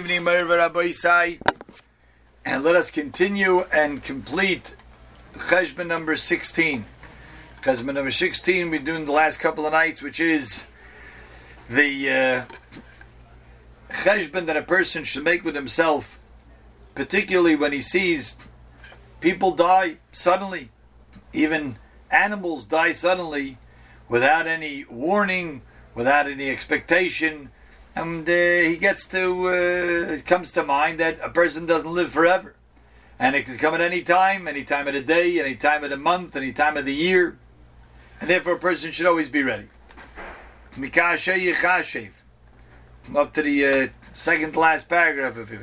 evening, Meir Rabbi Isai. And let us continue and complete Cheshbon number 16. Cheshbon number 16 we're doing the last couple of nights, which is the uh, that a person should make with himself, particularly when he sees people die suddenly, even animals die suddenly, without any warning, without any expectation and uh, he gets to uh, it comes to mind that a person doesn't live forever, and it can come at any time, any time of the day, any time of the month, any time of the year, and therefore a person should always be ready. Up to the uh, second to last paragraph of it.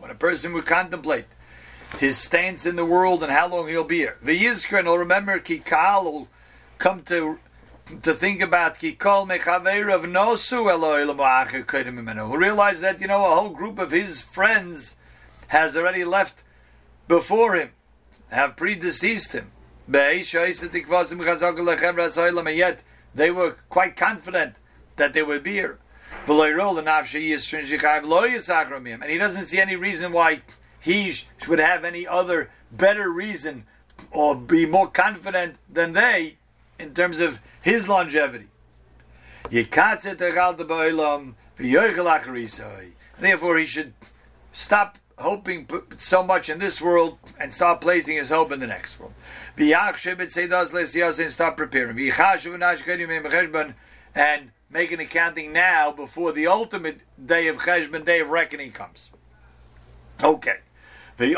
When a person would contemplate his stance in the world and how long he'll be here, the Yizkran will remember Kikal will come to to think about Kikol Mechaver of Nosu who realized that, you know, a whole group of his friends has already left before him, have predeceased him. Yet they were quite confident that they would be here. And he doesn't see any reason why he would have any other better reason or be more confident than they in terms of his longevity. Therefore, he should stop hoping so much in this world and start placing his hope in the next world. And start preparing. And make an accounting now before the ultimate day of Cheshbon, day of reckoning comes. Okay. And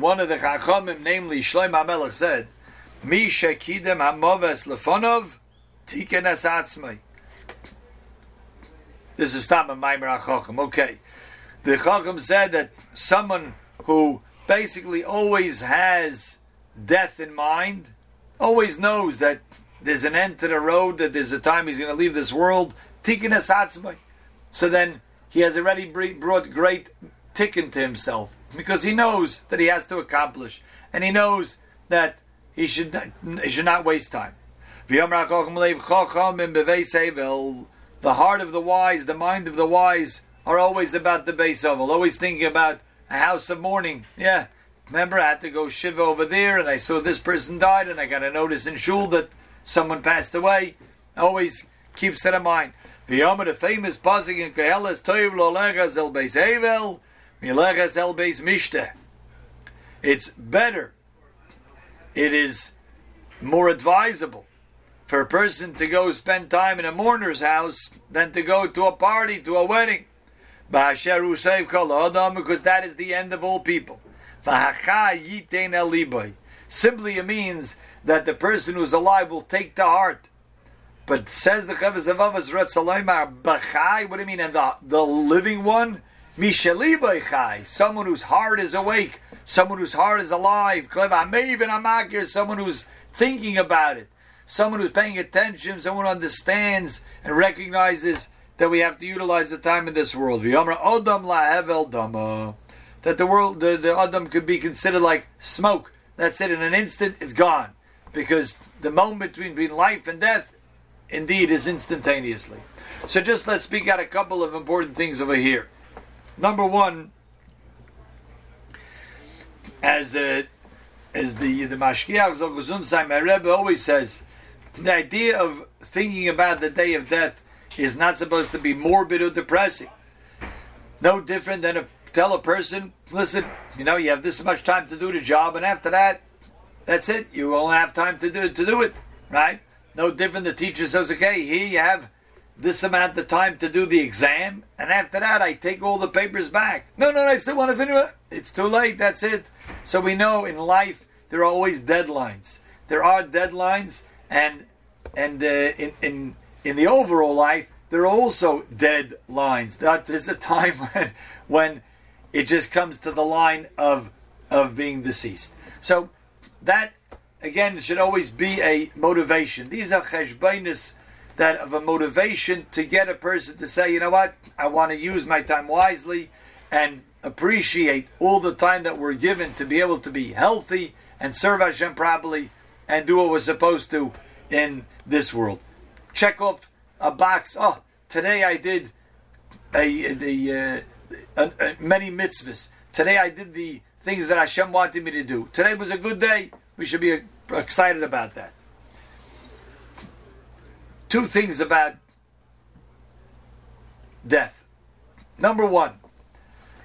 one of the Chachamim, namely Shlomo HaMelech, said, Mi shekidem hamoves lefonov. This is Tam Maimer HaChacham. Okay. The Chacham said that someone who basically always has death in mind, always knows that there's an end to the road, that there's a time he's going to leave this world, tikkun asatzmai. So then he has already brought great tikkun to himself because he knows that he has to accomplish, and he knows that he should not, he should not waste time. The heart of the wise, the mind of the wise are always about the beis Evel, always thinking about a house of mourning. Yeah, remember I had to go shiva over there, and I saw this person died, and I got a notice in shul that someone passed away. Always keeps that in mind. The the famous pasuk in Koheles Toiv lo legas el beis Evel, milegas el beis Mishte. It's better it is more advisable for a person to go spend time in a mourner's house than to go to a party, to a wedding. Because that is the end of all people. Simply it means that the person who's alive will take to heart. But says the Chavis of Avos what do you mean? And the, the living one? Someone whose heart is awake someone whose heart is alive, someone who's thinking about it, someone who's paying attention, someone who understands and recognizes that we have to utilize the time in this world. That the world, the, the Adam could be considered like smoke. That's it. In an instant, it's gone. Because the moment between, between life and death, indeed, is instantaneously. So just let's speak out a couple of important things over here. Number one, as uh, as the the Mashkiach Zoguzunzai, my Rebbe always says, the idea of thinking about the day of death is not supposed to be morbid or depressing. No different than to tell a person, listen, you know, you have this much time to do the job, and after that, that's it. You only have time to do to do it, right? No different. The teacher says, okay, here you have this amount of time to do the exam, and after that, I take all the papers back. No, no, no I still want to finish. it. It's too late. That's it. So we know in life there are always deadlines. There are deadlines, and and uh, in in in the overall life there are also deadlines. That is a time when when it just comes to the line of of being deceased. So that again should always be a motivation. These are cheshbainis that of a motivation to get a person to say, you know what, I want to use my time wisely and appreciate all the time that we're given to be able to be healthy and serve Hashem properly and do what we're supposed to in this world. Check off a box. Oh, today I did a, the uh, many mitzvahs. Today I did the things that Hashem wanted me to do. Today was a good day. We should be excited about that. Two things about death. Number one,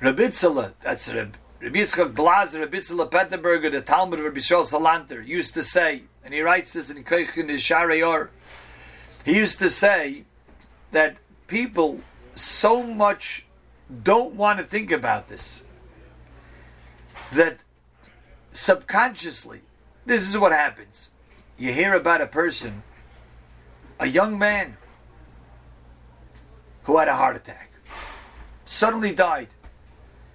Rabitzala, that's Rabbi Yitzchak Blazer, Rabitzala Peterburger, the Talmud of Rabbi Shol Salanter, used to say, and he writes this in Koichin Sharior, he used to say that people so much don't want to think about this that subconsciously, this is what happens. You hear about a person, a young man, who had a heart attack, suddenly died.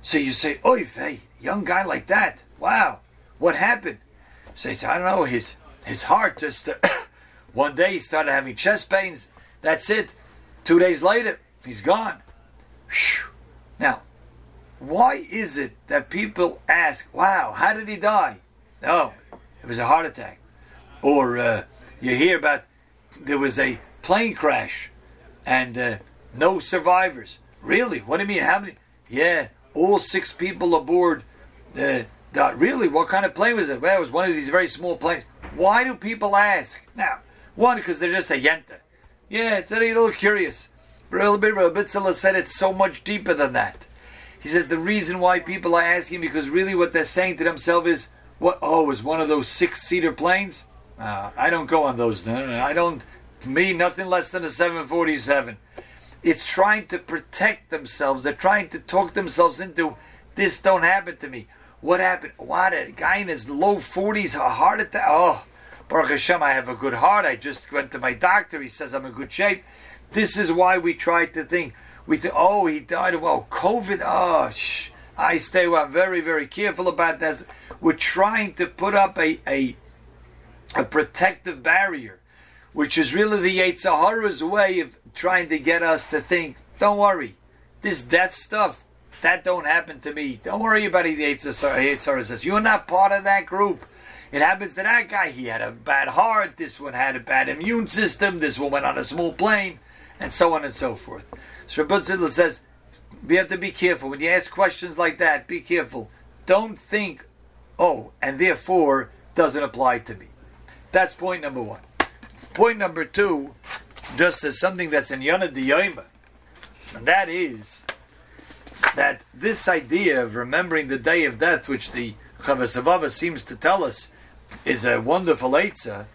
So you say, "Oh, hey, young guy like that, wow, what happened?" Says, "I don't know. His his heart just uh, one day he started having chest pains. That's it. Two days later, he's gone." Whew. Now, why is it that people ask, "Wow, how did he die?" Oh, it was a heart attack, or uh, you hear about there was a plane crash, and uh, no survivors. Really? What do you mean? How many? Yeah, all six people aboard. Uh, really? What kind of plane was it? Well, it was one of these very small planes. Why do people ask? Now, one, because they're just a yenta. Yeah, it's a little curious. But bit, Rabitzala said it's so much deeper than that. He says the reason why people are asking because really what they're saying to themselves is, "What? Oh, was one of those six-seater planes? Uh, I don't go on those. I don't. Me, nothing less than a 747. It's trying to protect themselves. They're trying to talk themselves into this don't happen to me. What happened? What a guy in his low forties, a heart attack. Oh, Baruch Hashem, I have a good heart. I just went to my doctor. He says I'm in good shape. This is why we try to think. We think, oh, he died of oh, COVID. Oh, shh. I stay. Well, I'm very, very careful about this. We're trying to put up a a, a protective barrier, which is really the Yetzer Hara's way of trying to get us to think, don't worry, this death stuff, that don't happen to me. Don't worry about it, Yetzer says. You're not part of that group. It happens to that guy. He had a bad heart. This one had a bad immune system. This one went on a small plane, and so on and so forth. So Rabbi says, we have to be careful. When you ask questions like that, be careful. Don't think, oh, and therefore doesn't apply to me. That's point number one. Point number two just as something that's in Yonah Diyoma. And that is that this idea of remembering the day of death, which the Chavasavava seems to tell us is a wonderful Eitzah,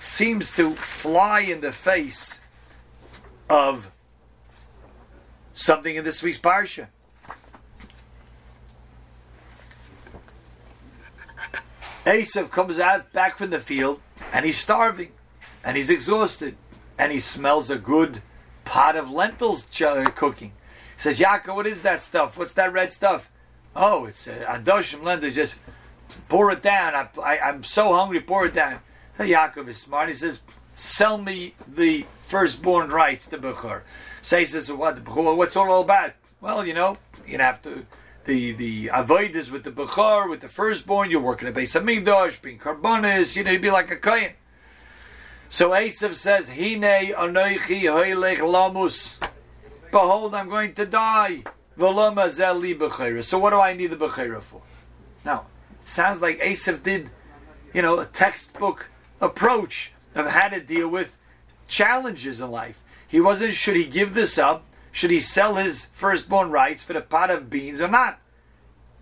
seems to fly in the face of something in this week's Parsha. Esav comes out back from the field and he's starving and he's exhausted and he smells a good pot of lentils ch- cooking. He says, Yaakov, what is that stuff? What's that red stuff? Oh, it's uh, adoshim lentils. Just pour it down. I, am so hungry, pour it down. Yaakov is smart. He says, sell me the firstborn rights, the Bechor. So says, what, what's all about? Well, you know, you'd have to, the, the avoiders with the Bechor, with the firstborn, you're working at Beis Hamikdash, being Karbonis, you know, you'd be like a Kayan. So Esav says, Hine anoichi hoilech lamus. Behold, I'm going to die. So what do I need the bechora for? Now, sounds like Esav did, you know, a textbook approach of how to deal with challenges in life. He wasn't, should he give this up? Should he sell his firstborn rights for the pot of beans or not?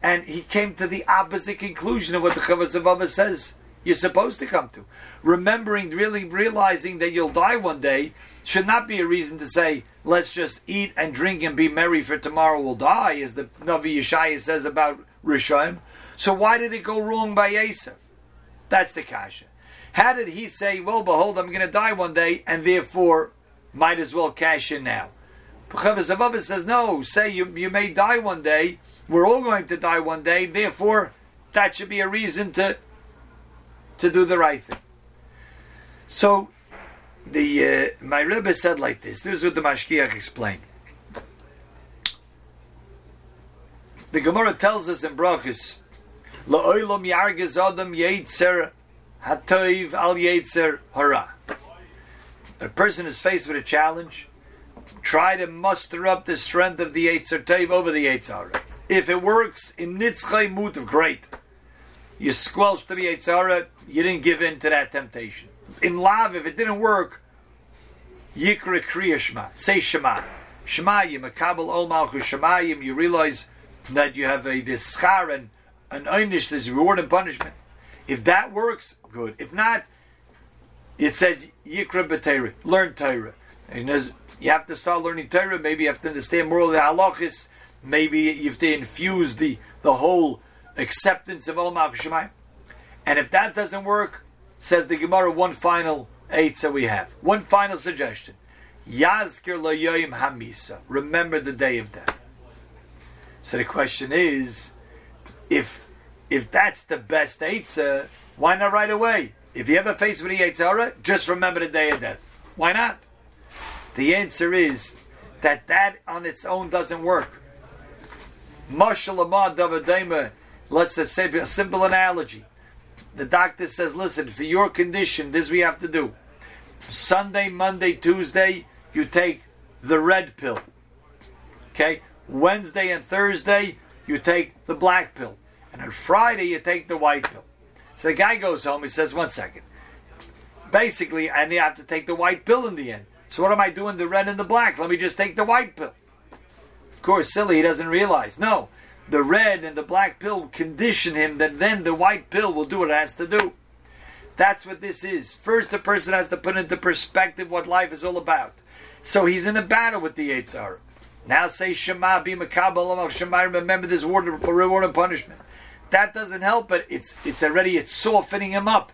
And he came to the opposite conclusion of what the Chavas says you're supposed to come to. Remembering, really realizing that you'll die one day should not be a reason to say, let's just eat and drink and be merry for tomorrow we'll die, as the Navi Yeshaya says about Rishon. So why did it go wrong by Esav? That's the kasha. How did he say, well, behold, I'm going to die one day, and therefore might as well cash in now? Chavas says, no, say you, you may die one day, we're all going to die one day, therefore that should be a reason to to do the right thing. So, the uh, my Rebbe said like this. This is what the Mashkiach explained. The Gemara tells us in Brachis, "La'olam yargez adam yetzer hatoiv al yetzer hara." a person is faced with a challenge, try to muster up the strength of the Eitzer Tev over the Eitzara. If it works in Nitzchei Mutav, great. You squelched the Eitzara, you didn't give in to that temptation. In Lav, if it didn't work, Yikra Kriya Shema, say Shema. Shemayim, a Kabul Ol Malchus Shemayim, you realize that you have a this and an einish, there's reward and punishment. If that works, good. If not, it says Yikra B'Teira, learn Torah. There's, you have to start learning Torah. Maybe you have to understand more of the halachis. Maybe you have to infuse the the whole acceptance of Ol Shemayim. And if that doesn't work, says the Gemara, one final eight that we have. One final suggestion. Yazkir Layoim Hamisa. Remember the day of death. So the question is, if if that's the best Eitzah, why not right away? If you ever face with the Eitzah, just remember the day of death. Why not? The answer is that that on its own doesn't work. Let's just say a simple analogy. The doctor says, listen, for your condition, this we have to do. Sunday, Monday, Tuesday, you take the red pill. Okay? Wednesday and Thursday, you take the black pill. And on Friday, you take the white pill. So the guy goes home, he says, one second. Basically, I have to take the white pill in the end. So what am I doing, the red and the black? Let me just take the white pill. Of course, silly, he doesn't realize. No, the red and the black pill condition him that then the white pill will do what it has to do. That's what this is. First, the person has to put into perspective what life is all about. So he's in a battle with the Yitzhar. Now say Shema, be Makabal, Shema, remember this word, of reward and punishment. That doesn't help, but it's it's already it's softening him up.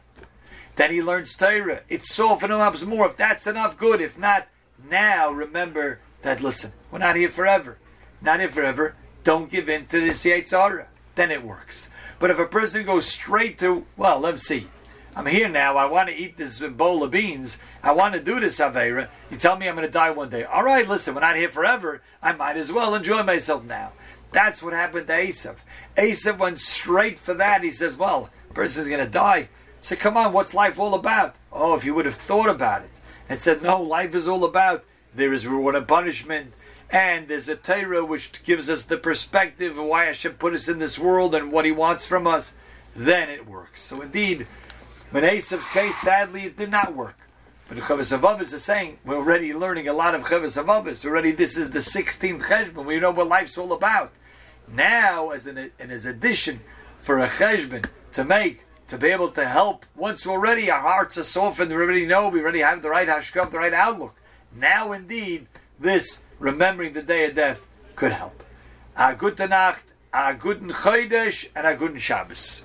Then he learns Torah. It's up some more. If that's enough, good. If not, now remember that. Listen, we're not here forever. Not here forever. Don't give in to this Yitzhara. Then it works. But if a person goes straight to, well, let's see. I'm here now. I want to eat this bowl of beans. I want to do this Avera. You tell me I'm going to die one day. All right, listen, we're not here forever. I might as well enjoy myself now. That's what happened to Esav. Esav went straight for that. He says, well, person's going to die. Say, come on, what's life all about? Oh, if you would have thought about it and said, no, life is all about there is reward and punishment, and there's a Torah which gives us the perspective of why Hashem put us in this world and what He wants from us, then it works. So indeed, in Esav's case, sadly, it did not work. But the Chavos Avavos is saying we're already learning a lot of Chavos Avavos. Already, this is the 16th Cheshbon. We know what life's all about. Now, as an, as addition for a Cheshbon to make to be able to help. Once already our hearts are softened, we already know, we already have the right hashkav, the right outlook. Now, indeed, this remembering the day of death could help. A gute Nacht, a guten Chodesh, and a guten Shabbos.